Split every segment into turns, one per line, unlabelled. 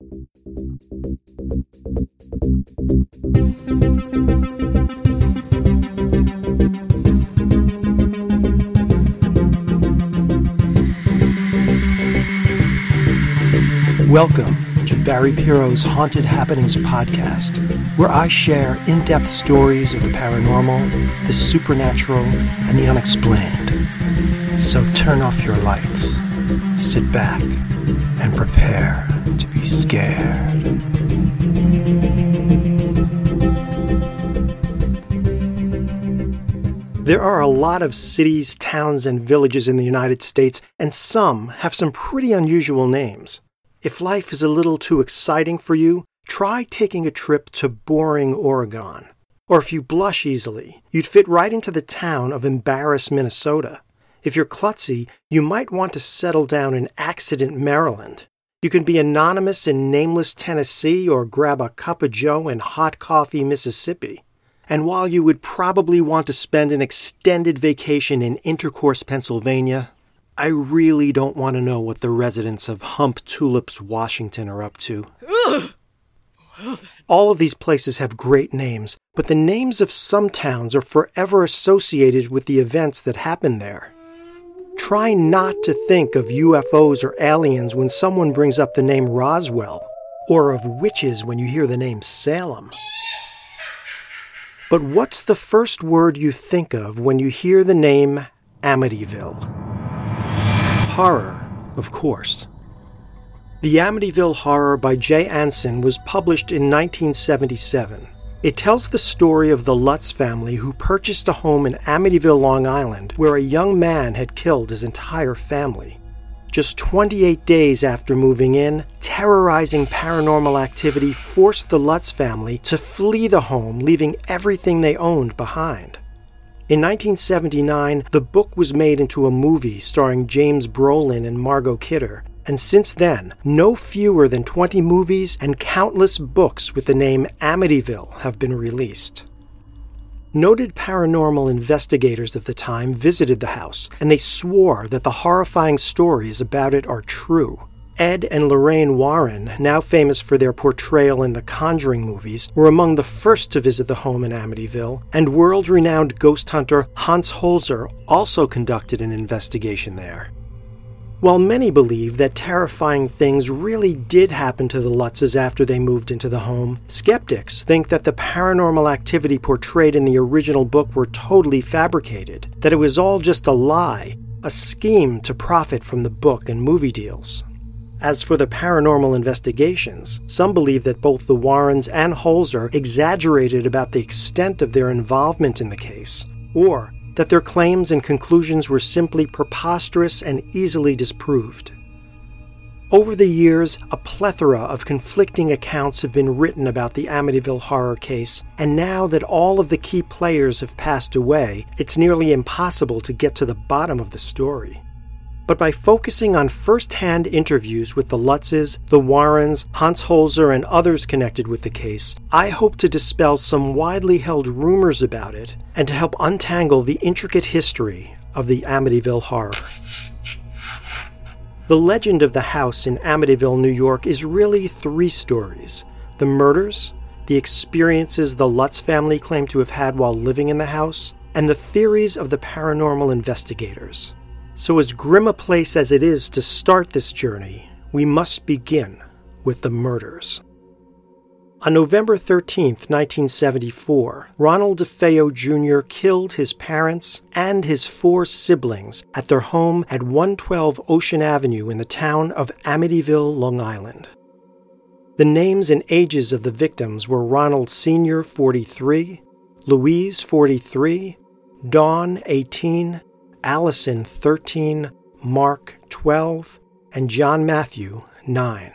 Welcome to Barry Piro's Haunted Happenings podcast, where I share in depth stories of the paranormal, the supernatural, and the unexplained. So turn off your lights, sit back, and prepare be scared. There are a lot of cities, towns, and villages in the United States, and some have some pretty unusual names. If life is a little too exciting for you, try taking a trip to boring Oregon. Or if you blush easily, you'd fit right into the town of Embarrass, Minnesota. If you're klutzy, you might want to settle down in Accident, Maryland. You can be anonymous in nameless Tennessee or grab a cup of joe in hot coffee, Mississippi. And while you would probably want to spend an extended vacation in Intercourse, Pennsylvania, I really don't want to know what the residents of Humptulips, Washington are up to.
Ugh.
All of these places have great names, but the names of some towns are forever associated with the events that happen there. Try not to think of UFOs or aliens when someone brings up the name Roswell, or of witches when you hear the name Salem. But what's the first word you think of when you hear the name Amityville? Horror, of course. The Amityville Horror by Jay Anson was published in 1977. It tells the story of the Lutz family who purchased a home in Amityville, Long Island, where a young man had killed his entire family. Just 28 days after moving in, terrorizing paranormal activity forced the Lutz family to flee the home, leaving everything they owned behind. In 1979, the book was made into a movie starring James Brolin and Margot Kidder, and since then, no fewer than 20 movies and countless books with the name Amityville have been released. Noted paranormal investigators of the time visited the house, and they swore that the horrifying stories about it are true. Ed and Lorraine Warren, now famous for their portrayal in the Conjuring movies, were among the first to visit the home in Amityville, and world renowned ghost hunter Hans Holzer also conducted an investigation there. While many believe that terrifying things really did happen to the Lutzes after they moved into the home, skeptics think that the paranormal activity portrayed in the original book were totally fabricated, that it was all just a lie, a scheme to profit from the book and movie deals. As for the paranormal investigations, some believe that both the Warrens and Holzer exaggerated about the extent of their involvement in the case, or that their claims and conclusions were simply preposterous and easily disproved. Over the years, a plethora of conflicting accounts have been written about the Amityville horror case, and now that all of the key players have passed away, it's nearly impossible to get to the bottom of the story but by focusing on first hand interviews with the Lutzes, the Warrens, Hans Holzer, and others connected with the case, I hope to dispel some widely held rumors about it and to help untangle the intricate history of the Amityville horror. The legend of the house in Amityville, New York is really three stories the murders, the experiences the Lutz family claim to have had while living in the house, and the theories of the paranormal investigators. So, as grim a place as it is to start this journey, we must begin with the murders. On November 13, 1974, Ronald DeFeo Jr. killed his parents and his four siblings at their home at 112 Ocean Avenue in the town of Amityville, Long Island. The names and ages of the victims were Ronald Sr., 43, Louise, 43, Dawn, 18, Allison 13, Mark 12, and John Matthew 9.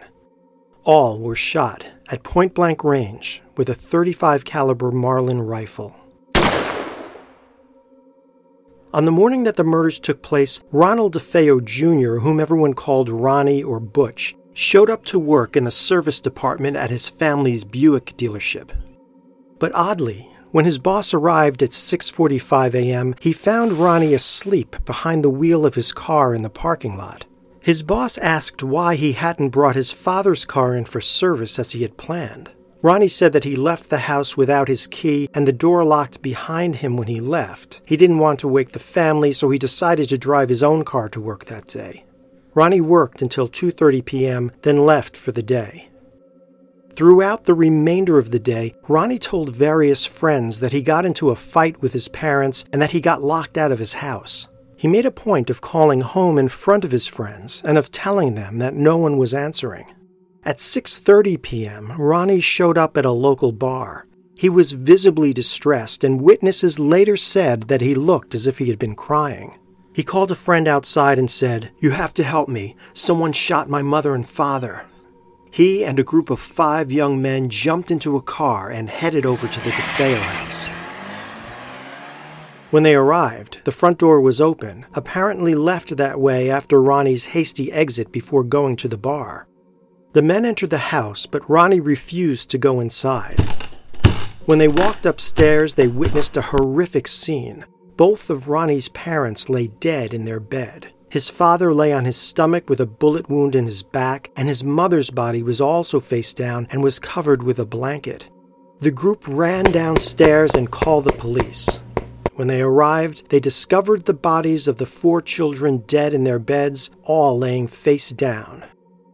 All were shot at point blank range with a 35 caliber Marlin rifle. On the morning that the murders took place, Ronald DeFeo Jr., whom everyone called Ronnie or Butch, showed up to work in the service department at his family's Buick dealership. But oddly, when his boss arrived at 6:45 a.m., he found Ronnie asleep behind the wheel of his car in the parking lot. His boss asked why he hadn't brought his father's car in for service as he had planned. Ronnie said that he left the house without his key and the door locked behind him when he left. He didn't want to wake the family, so he decided to drive his own car to work that day. Ronnie worked until 2:30 p.m., then left for the day. Throughout the remainder of the day, Ronnie told various friends that he got into a fight with his parents and that he got locked out of his house. He made a point of calling home in front of his friends and of telling them that no one was answering. At 6:30 p.m., Ronnie showed up at a local bar. He was visibly distressed, and witnesses later said that he looked as if he had been crying. He called a friend outside and said, You have to help me. Someone shot my mother and father. He and a group of five young men jumped into a car and headed over to the DeFeo house. When they arrived, the front door was open, apparently left that way after Ronnie's hasty exit before going to the bar. The men entered the house, but Ronnie refused to go inside. When they walked upstairs, they witnessed a horrific scene. Both of Ronnie's parents lay dead in their bed. His father lay on his stomach with a bullet wound in his back, and his mother's body was also face down and was covered with a blanket. The group ran downstairs and called the police. When they arrived, they discovered the bodies of the four children dead in their beds, all laying face down.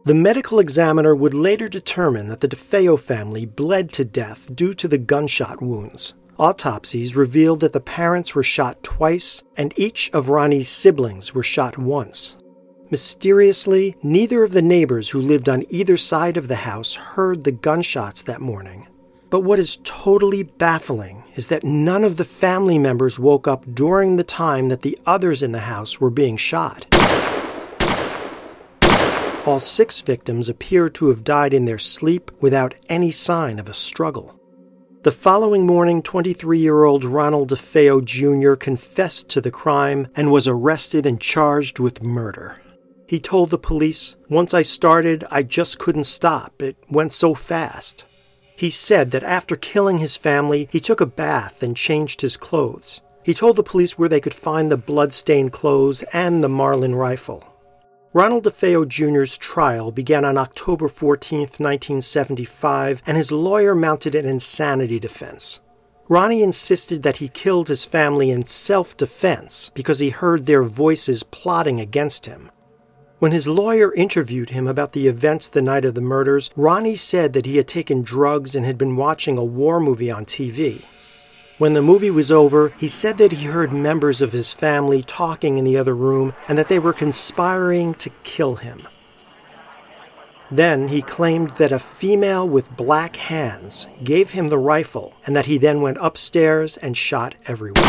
The medical examiner would later determine that the DeFeo family bled to death due to the gunshot wounds. Autopsies revealed that the parents were shot twice and each of Ronnie's siblings were shot once. Mysteriously, neither of the neighbors who lived on either side of the house heard the gunshots that morning. But what is totally baffling is that none of the family members woke up during the time that the others in the house were being shot. All six victims appear to have died in their sleep without any sign of a struggle. The following morning, 23 year old Ronald DeFeo Jr. confessed to the crime and was arrested and charged with murder. He told the police, Once I started, I just couldn't stop. It went so fast. He said that after killing his family, he took a bath and changed his clothes. He told the police where they could find the blood-stained clothes and the Marlin rifle. Ronald DeFeo Jr.'s trial began on October 14, 1975, and his lawyer mounted an insanity defense. Ronnie insisted that he killed his family in self defense because he heard their voices plotting against him. When his lawyer interviewed him about the events the night of the murders, Ronnie said that he had taken drugs and had been watching a war movie on TV. When the movie was over, he said that he heard members of his family talking in the other room and that they were conspiring to kill him. Then he claimed that a female with black hands gave him the rifle and that he then went upstairs and shot everyone.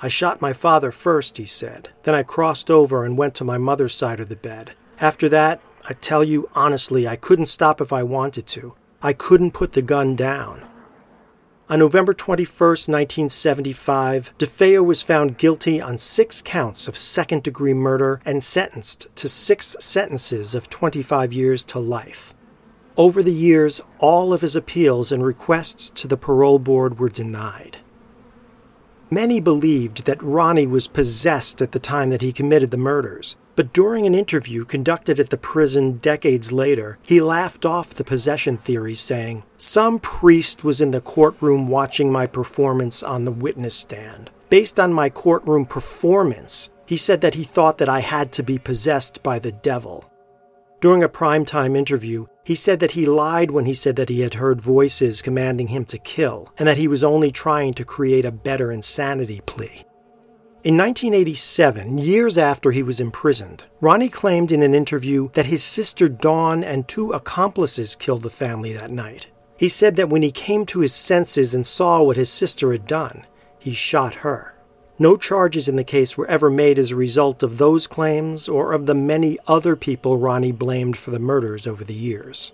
I shot my father first, he said. Then I crossed over and went to my mother's side of the bed. After that, I tell you honestly, I couldn't stop if I wanted to. I couldn't put the gun down. On November 21, 1975, DeFeo was found guilty on six counts of second degree murder and sentenced to six sentences of 25 years to life. Over the years, all of his appeals and requests to the parole board were denied. Many believed that Ronnie was possessed at the time that he committed the murders, but during an interview conducted at the prison decades later, he laughed off the possession theory, saying, Some priest was in the courtroom watching my performance on the witness stand. Based on my courtroom performance, he said that he thought that I had to be possessed by the devil. During a primetime interview, he said that he lied when he said that he had heard voices commanding him to kill, and that he was only trying to create a better insanity plea. In 1987, years after he was imprisoned, Ronnie claimed in an interview that his sister Dawn and two accomplices killed the family that night. He said that when he came to his senses and saw what his sister had done, he shot her. No charges in the case were ever made as a result of those claims or of the many other people Ronnie blamed for the murders over the years.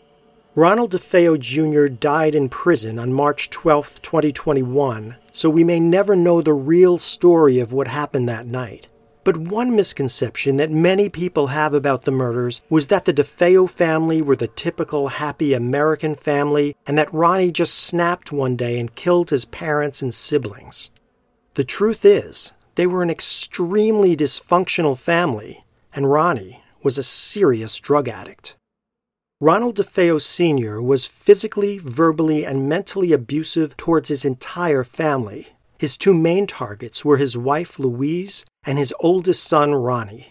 Ronald DeFeo Jr. died in prison on March 12, 2021, so we may never know the real story of what happened that night. But one misconception that many people have about the murders was that the DeFeo family were the typical happy American family and that Ronnie just snapped one day and killed his parents and siblings. The truth is, they were an extremely dysfunctional family, and Ronnie was a serious drug addict. Ronald DeFeo Sr. was physically, verbally, and mentally abusive towards his entire family. His two main targets were his wife, Louise, and his oldest son, Ronnie.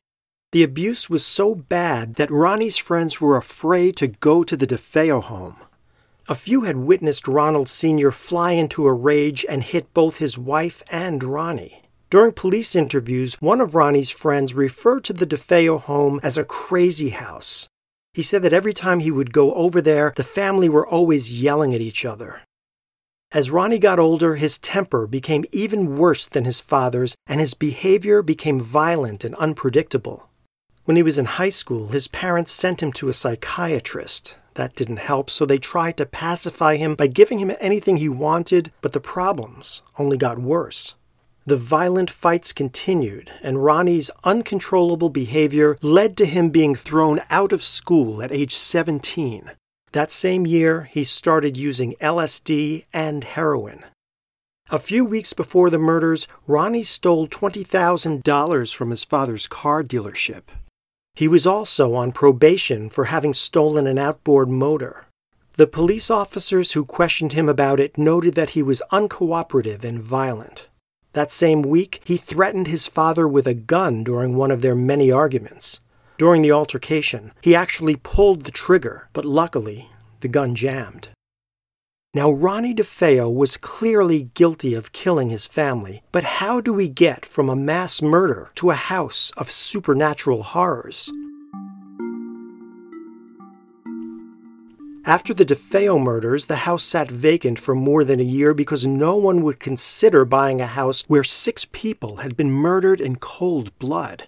The abuse was so bad that Ronnie's friends were afraid to go to the DeFeo home. A few had witnessed Ronald Sr. fly into a rage and hit both his wife and Ronnie. During police interviews, one of Ronnie's friends referred to the DeFeo home as a crazy house. He said that every time he would go over there, the family were always yelling at each other. As Ronnie got older, his temper became even worse than his father's, and his behavior became violent and unpredictable. When he was in high school, his parents sent him to a psychiatrist. That didn't help, so they tried to pacify him by giving him anything he wanted, but the problems only got worse. The violent fights continued, and Ronnie's uncontrollable behavior led to him being thrown out of school at age 17. That same year, he started using LSD and heroin. A few weeks before the murders, Ronnie stole $20,000 from his father's car dealership. He was also on probation for having stolen an outboard motor. The police officers who questioned him about it noted that he was uncooperative and violent. That same week, he threatened his father with a gun during one of their many arguments. During the altercation, he actually pulled the trigger, but luckily, the gun jammed. Now, Ronnie DeFeo was clearly guilty of killing his family, but how do we get from a mass murder to a house of supernatural horrors? After the DeFeo murders, the house sat vacant for more than a year because no one would consider buying a house where six people had been murdered in cold blood.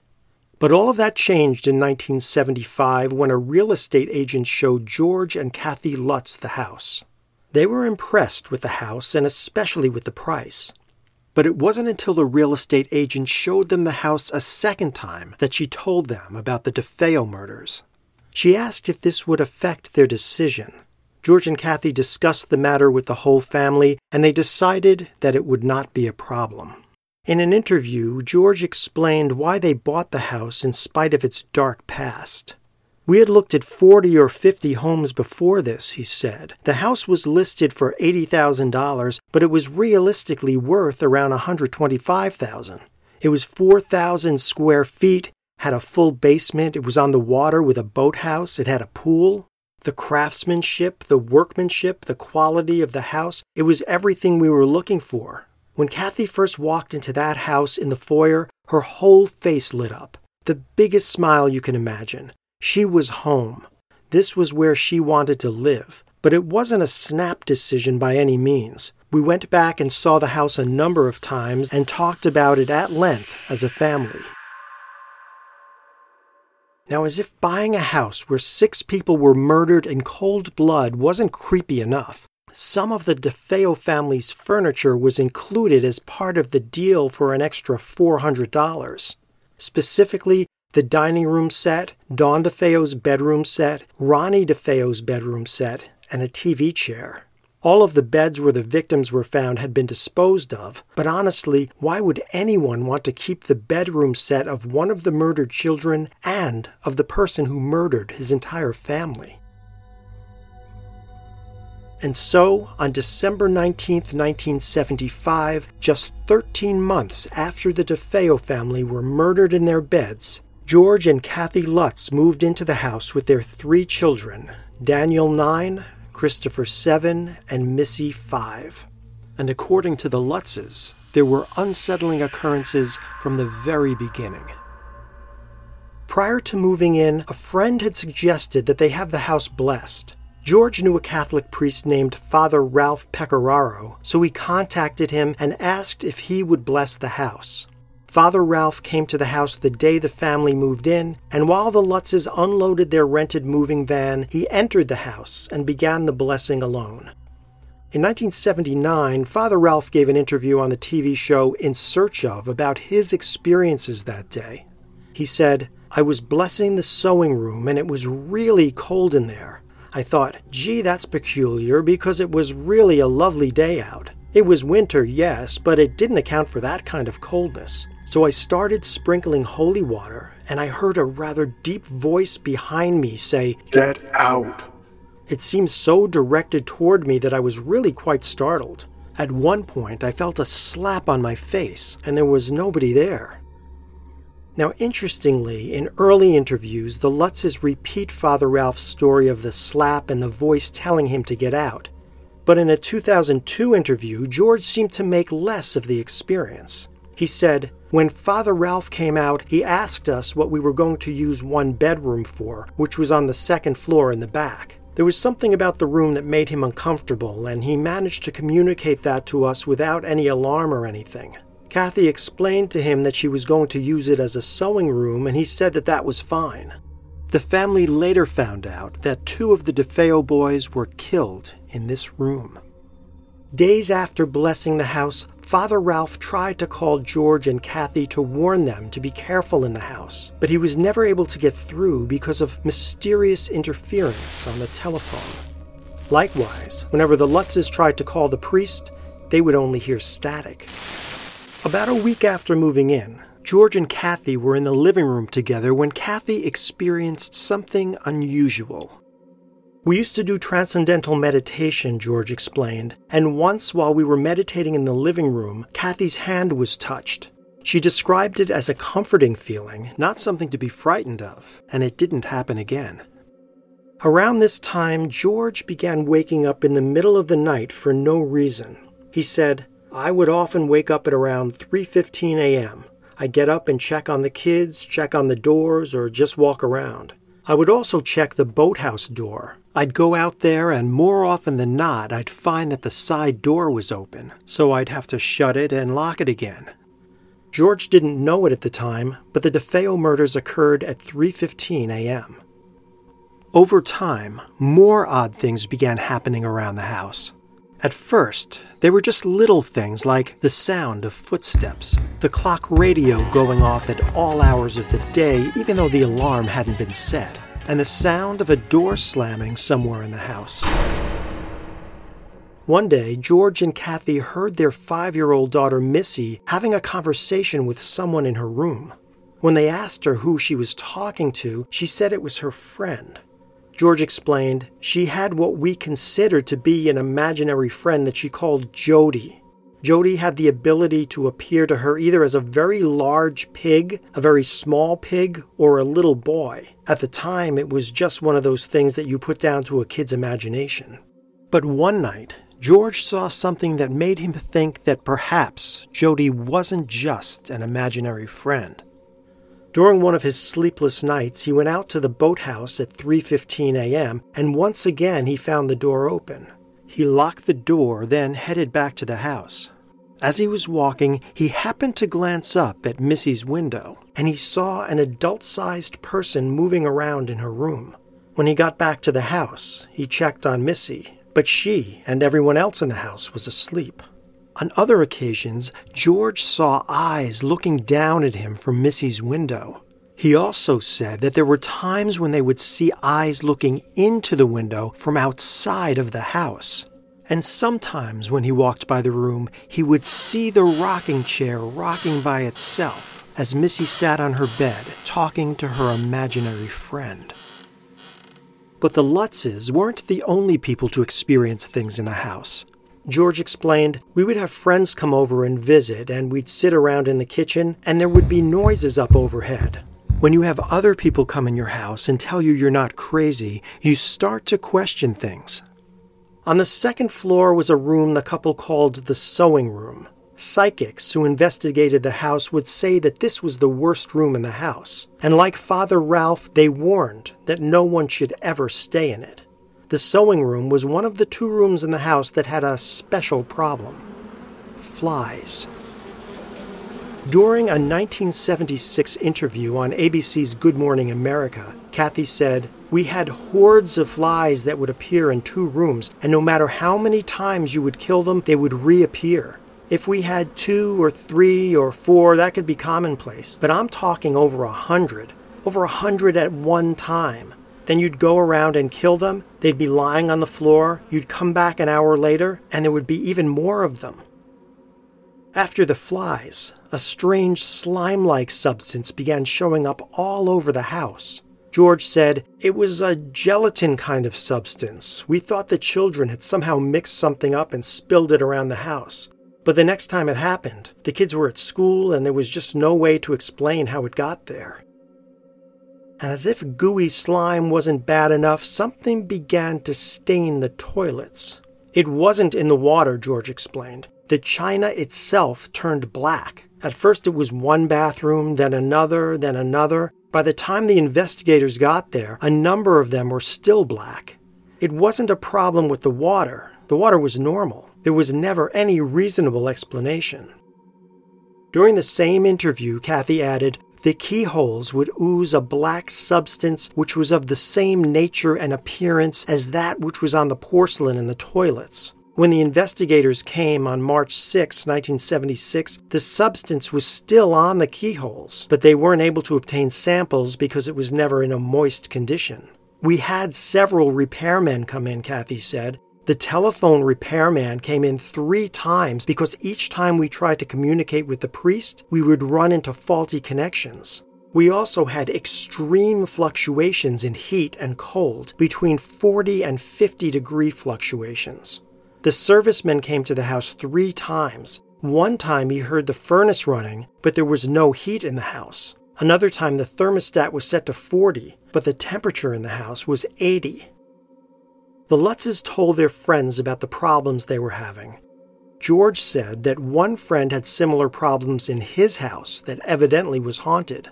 But all of that changed in 1975 when a real estate agent showed George and Kathy Lutz the house. They were impressed with the house and especially with the price. But it wasn't until the real estate agent showed them the house a second time that she told them about the DeFeo murders. She asked if this would affect their decision. George and Kathy discussed the matter with the whole family, and they decided that it would not be a problem. In an interview, George explained why they bought the house in spite of its dark past. We had looked at 40 or 50 homes before this, he said. The house was listed for $80,000, but it was realistically worth around $125,000. It was 4,000 square feet had a full basement. It was on the water with a boathouse. It had a pool. The craftsmanship, the workmanship, the quality of the house, it was everything we were looking for. When Kathy first walked into that house in the foyer, her whole face lit up. The biggest smile you can imagine. She was home. This was where she wanted to live. But it wasn't a snap decision by any means. We went back and saw the house a number of times and talked about it at length as a family. Now, as if buying a house where six people were murdered in cold blood wasn't creepy enough, some of the DeFeo family's furniture was included as part of the deal for an extra $400. Specifically, the dining room set, Dawn DeFeo's bedroom set, Ronnie DeFeo's bedroom set, and a TV chair. All of the beds where the victims were found had been disposed of, but honestly, why would anyone want to keep the bedroom set of one of the murdered children and of the person who murdered his entire family? And so, on December 19, 1975, just 13 months after the DeFeo family were murdered in their beds, George and Kathy Lutz moved into the house with their three children Daniel 9, Christopher 7, and Missy 5. And according to the Lutzes, there were unsettling occurrences from the very beginning. Prior to moving in, a friend had suggested that they have the house blessed. George knew a Catholic priest named Father Ralph Pecoraro, so he contacted him and asked if he would bless the house. Father Ralph came to the house the day the family moved in, and while the Lutzes unloaded their rented moving van, he entered the house and began the blessing alone. In 1979, Father Ralph gave an interview on the TV show In Search of about his experiences that day. He said, I was blessing the sewing room and it was really cold in there. I thought, gee, that's peculiar because it was really a lovely day out. It was winter, yes, but it didn't account for that kind of coldness. So I started sprinkling holy water, and I heard a rather deep voice behind me say,
Get out!
It seemed so directed toward me that I was really quite startled. At one point, I felt a slap on my face, and there was nobody there. Now, interestingly, in early interviews, the Lutzes repeat Father Ralph's story of the slap and the voice telling him to get out. But in a 2002 interview, George seemed to make less of the experience. He said, When Father Ralph came out, he asked us what we were going to use one bedroom for, which was on the second floor in the back. There was something about the room that made him uncomfortable, and he managed to communicate that to us without any alarm or anything. Kathy explained to him that she was going to use it as a sewing room, and he said that that was fine. The family later found out that two of the DeFeo boys were killed in this room. Days after blessing the house, Father Ralph tried to call George and Kathy to warn them to be careful in the house, but he was never able to get through because of mysterious interference on the telephone. Likewise, whenever the Lutzes tried to call the priest, they would only hear static. About a week after moving in, George and Kathy were in the living room together when Kathy experienced something unusual. We used to do transcendental meditation, George explained, and once while we were meditating in the living room, Kathy's hand was touched. She described it as a comforting feeling, not something to be frightened of, and it didn't happen again. Around this time, George began waking up in the middle of the night for no reason. He said, I would often wake up at around 3:15 a.m. I'd get up and check on the kids, check on the doors, or just walk around. I would also check the boathouse door, I'd go out there, and more often than not, I'd find that the side door was open, so I'd have to shut it and lock it again. George didn't know it at the time, but the DeFeo murders occurred at 3:15 a.m. Over time, more odd things began happening around the house. At first, they were just little things like the sound of footsteps, the clock radio going off at all hours of the day even though the alarm hadn't been set and the sound of a door slamming somewhere in the house. One day, George and Kathy heard their five year old daughter Missy having a conversation with someone in her room. When they asked her who she was talking to, she said it was her friend. George explained she had what we considered to be an imaginary friend that she called Jody. Jody had the ability to appear to her either as a very large pig, a very small pig, or a little boy. At the time, it was just one of those things that you put down to a kid's imagination. But one night, George saw something that made him think that perhaps Jody wasn't just an imaginary friend. During one of his sleepless nights, he went out to the boathouse at 3:15 a.m. and once again he found the door open. He locked the door, then headed back to the house. As he was walking, he happened to glance up at Missy's window, and he saw an adult sized person moving around in her room. When he got back to the house, he checked on Missy, but she and everyone else in the house was asleep. On other occasions, George saw eyes looking down at him from Missy's window. He also said that there were times when they would see eyes looking into the window from outside of the house. And sometimes when he walked by the room, he would see the rocking chair rocking by itself as Missy sat on her bed talking to her imaginary friend. But the Lutzes weren't the only people to experience things in the house. George explained, we would have friends come over and visit, and we'd sit around in the kitchen, and there would be noises up overhead. When you have other people come in your house and tell you you're not crazy, you start to question things. On the second floor was a room the couple called the sewing room. Psychics who investigated the house would say that this was the worst room in the house, and like Father Ralph, they warned that no one should ever stay in it. The sewing room was one of the two rooms in the house that had a special problem flies. During a 1976 interview on ABC's Good Morning America, Kathy said, We had hordes of flies that would appear in two rooms, and no matter how many times you would kill them, they would reappear. If we had two or three or four, that could be commonplace. But I'm talking over a hundred, over a hundred at one time. Then you'd go around and kill them, they'd be lying on the floor, you'd come back an hour later, and there would be even more of them. After the flies, a strange slime like substance began showing up all over the house. George said, It was a gelatin kind of substance. We thought the children had somehow mixed something up and spilled it around the house. But the next time it happened, the kids were at school and there was just no way to explain how it got there. And as if gooey slime wasn't bad enough, something began to stain the toilets. It wasn't in the water, George explained. The china itself turned black. At first, it was one bathroom, then another, then another. By the time the investigators got there, a number of them were still black. It wasn't a problem with the water, the water was normal. There was never any reasonable explanation. During the same interview, Kathy added, the keyholes would ooze a black substance which was of the same nature and appearance as that which was on the porcelain in the toilets. When the investigators came on March 6, 1976, the substance was still on the keyholes, but they weren't able to obtain samples because it was never in a moist condition. We had several repairmen come in, Kathy said. The telephone repairman came in three times because each time we tried to communicate with the priest, we would run into faulty connections. We also had extreme fluctuations in heat and cold, between 40 and 50 degree fluctuations. The serviceman came to the house three times. One time he heard the furnace running, but there was no heat in the house. Another time the thermostat was set to 40, but the temperature in the house was 80. The Lutzes told their friends about the problems they were having. George said that one friend had similar problems in his house that evidently was haunted.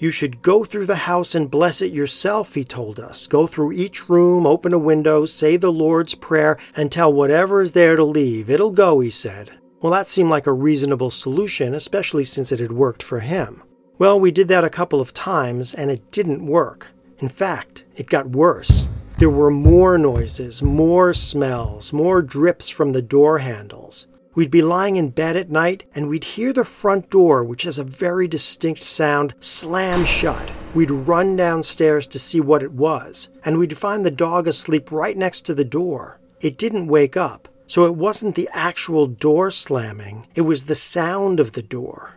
You should go through the house and bless it yourself, he told us. Go through each room, open a window, say the Lord's Prayer, and tell whatever is there to leave. It'll go, he said. Well, that seemed like a reasonable solution, especially since it had worked for him. Well, we did that a couple of times, and it didn't work. In fact, it got worse. There were more noises, more smells, more drips from the door handles. We'd be lying in bed at night and we'd hear the front door, which has a very distinct sound, slam shut. We'd run downstairs to see what it was, and we'd find the dog asleep right next to the door. It didn't wake up, so it wasn't the actual door slamming, it was the sound of the door.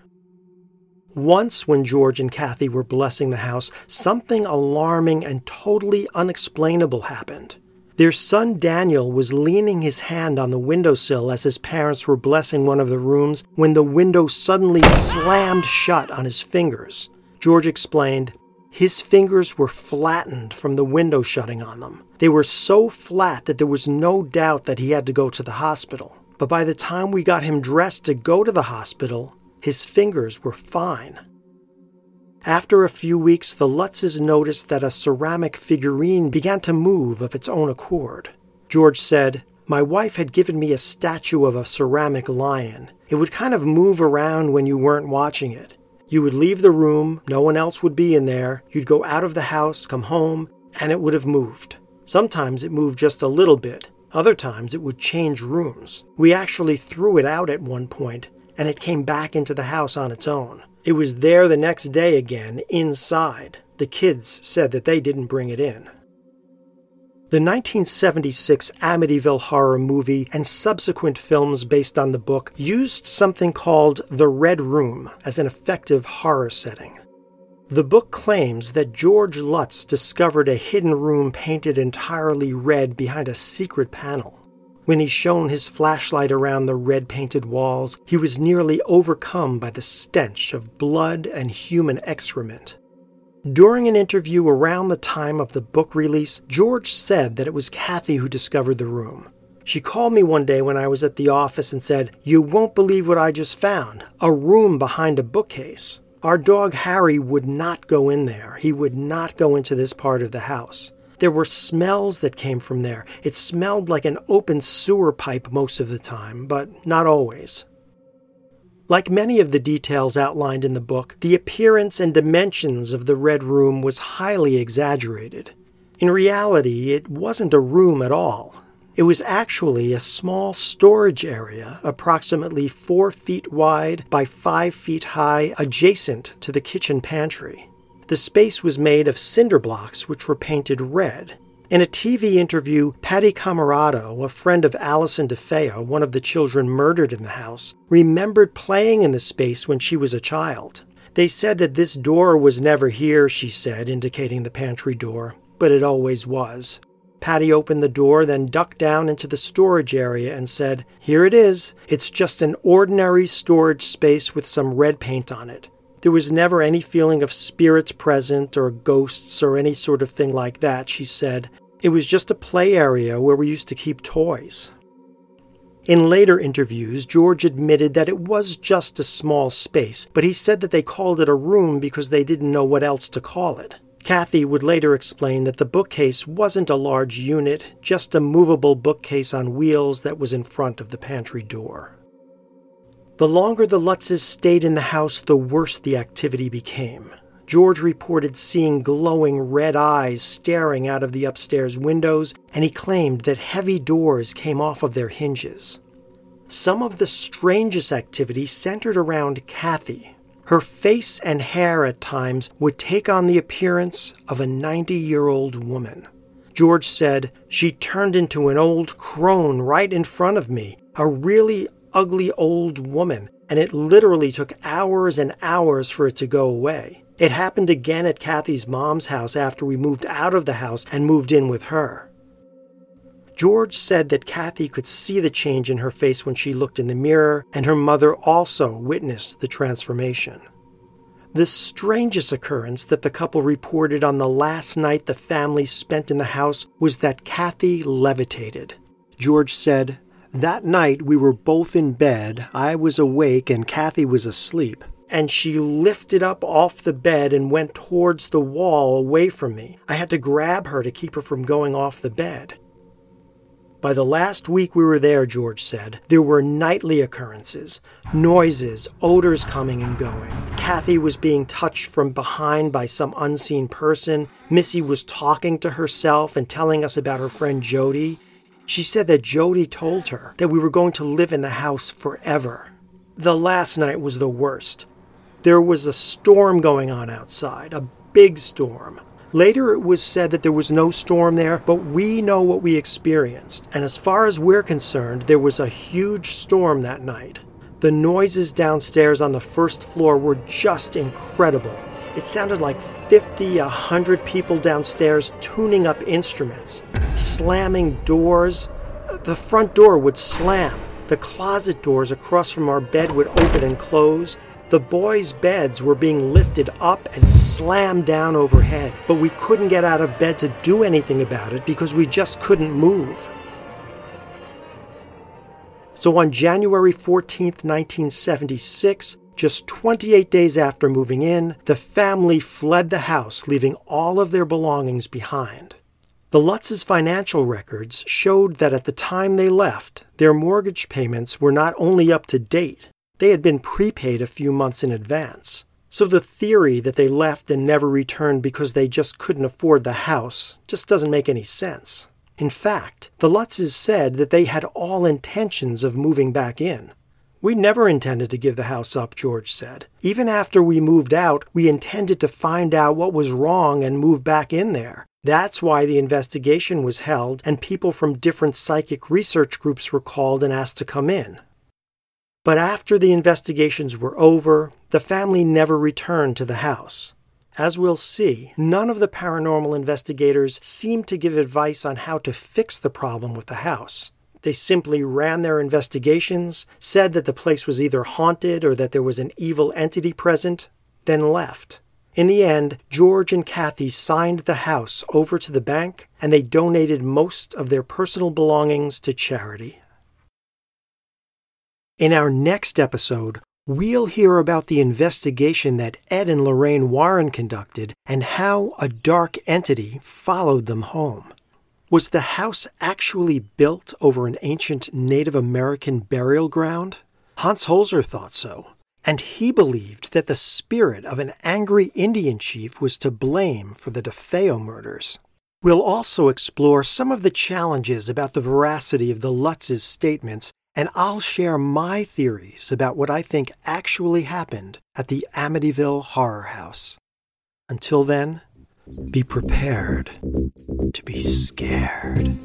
Once, when George and Kathy were blessing the house, something alarming and totally unexplainable happened. Their son Daniel was leaning his hand on the windowsill as his parents were blessing one of the rooms when the window suddenly slammed shut on his fingers. George explained, his fingers were flattened from the window shutting on them. They were so flat that there was no doubt that he had to go to the hospital. But by the time we got him dressed to go to the hospital, his fingers were fine. After a few weeks, the Lutzes noticed that a ceramic figurine began to move of its own accord. George said, My wife had given me a statue of a ceramic lion. It would kind of move around when you weren't watching it. You would leave the room, no one else would be in there, you'd go out of the house, come home, and it would have moved. Sometimes it moved just a little bit, other times it would change rooms. We actually threw it out at one point, and it came back into the house on its own. It was there the next day again, inside. The kids said that they didn't bring it in. The 1976 Amityville horror movie and subsequent films based on the book used something called the Red Room as an effective horror setting. The book claims that George Lutz discovered a hidden room painted entirely red behind a secret panel. When he shone his flashlight around the red painted walls, he was nearly overcome by the stench of blood and human excrement. During an interview around the time of the book release, George said that it was Kathy who discovered the room. She called me one day when I was at the office and said, You won't believe what I just found a room behind a bookcase. Our dog Harry would not go in there. He would not go into this part of the house. There were smells that came from there. It smelled like an open sewer pipe most of the time, but not always. Like many of the details outlined in the book, the appearance and dimensions of the Red Room was highly exaggerated. In reality, it wasn't a room at all. It was actually a small storage area, approximately four feet wide by five feet high, adjacent to the kitchen pantry. The space was made of cinder blocks which were painted red. In a TV interview, Patty Camarado, a friend of Allison DeFeo, one of the children murdered in the house, remembered playing in the space when she was a child. They said that this door was never here, she said, indicating the pantry door, but it always was. Patty opened the door, then ducked down into the storage area and said, Here it is. It's just an ordinary storage space with some red paint on it. There was never any feeling of spirits present or ghosts or any sort of thing like that, she said. It was just a play area where we used to keep toys. In later interviews, George admitted that it was just a small space, but he said that they called it a room because they didn't know what else to call it. Kathy would later explain that the bookcase wasn't a large unit, just a movable bookcase on wheels that was in front of the pantry door. The longer the Lutzes stayed in the house, the worse the activity became. George reported seeing glowing red eyes staring out of the upstairs windows, and he claimed that heavy doors came off of their hinges. Some of the strangest activity centered around Kathy. Her face and hair at times would take on the appearance of a 90 year old woman. George said, She turned into an old crone right in front of me, a really ugly old woman, and it literally took hours and hours for it to go away. It happened again at Kathy's mom's house after we moved out of the house and moved in with her. George said that Kathy could see the change in her face when she looked in the mirror, and her mother also witnessed the transformation. The strangest occurrence that the couple reported on the last night the family spent in the house was that Kathy levitated. George said, that night we were both in bed. I was awake and Kathy was asleep. And she lifted up off the bed and went towards the wall away from me. I had to grab her to keep her from going off the bed. By the last week we were there, George said, there were nightly occurrences, noises, odors coming and going. Kathy was being touched from behind by some unseen person. Missy was talking to herself and telling us about her friend Jody. She said that Jody told her that we were going to live in the house forever. The last night was the worst. There was a storm going on outside, a big storm. Later, it was said that there was no storm there, but we know what we experienced. And as far as we're concerned, there was a huge storm that night. The noises downstairs on the first floor were just incredible. It sounded like 50, 100 people downstairs tuning up instruments, slamming doors. The front door would slam. The closet doors across from our bed would open and close. The boys' beds were being lifted up and slammed down overhead, but we couldn't get out of bed to do anything about it because we just couldn't move. So on January 14, 1976, just 28 days after moving in, the family fled the house, leaving all of their belongings behind. The Lutz's financial records showed that at the time they left, their mortgage payments were not only up to date, they had been prepaid a few months in advance. So the theory that they left and never returned because they just couldn't afford the house just doesn't make any sense. In fact, the Lutzes said that they had all intentions of moving back in. We never intended to give the house up, George said. Even after we moved out, we intended to find out what was wrong and move back in there. That's why the investigation was held and people from different psychic research groups were called and asked to come in. But after the investigations were over, the family never returned to the house. As we'll see, none of the paranormal investigators seemed to give advice on how to fix the problem with the house. They simply ran their investigations, said that the place was either haunted or that there was an evil entity present, then left. In the end, George and Kathy signed the house over to the bank and they donated most of their personal belongings to charity. In our next episode, we'll hear about the investigation that Ed and Lorraine Warren conducted and how a dark entity followed them home. Was the house actually built over an ancient Native American burial ground? Hans Holzer thought so, and he believed that the spirit of an angry Indian chief was to blame for the DeFeo murders. We'll also explore some of the challenges about the veracity of the Lutz's statements, and I'll share my theories about what I think actually happened at the Amityville Horror House. Until then, be prepared to be scared.